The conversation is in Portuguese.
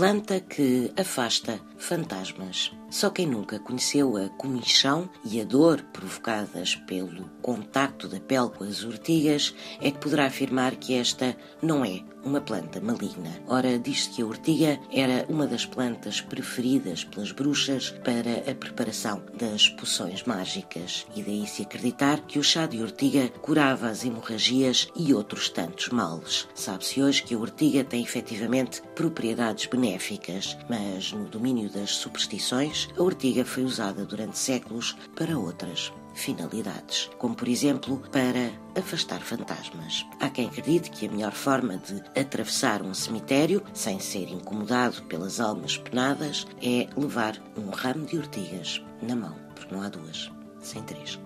planta que afasta fantasmas. Só quem nunca conheceu a comichão e a dor provocadas pelo contacto da pele com as urtigas é que poderá afirmar que esta não é uma planta maligna. Ora, diz-se que a urtiga era uma das plantas preferidas pelas bruxas para a preparação das poções mágicas e daí se acreditar que o chá de urtiga curava as hemorragias e outros tantos males. Sabe-se hoje que a urtiga tem efetivamente propriedades benéficas, mas no domínio das superstições, a urtiga foi usada durante séculos para outras finalidades, como por exemplo para afastar fantasmas. Há quem acredite que a melhor forma de atravessar um cemitério sem ser incomodado pelas almas penadas é levar um ramo de urtigas na mão, porque não há duas, sem três.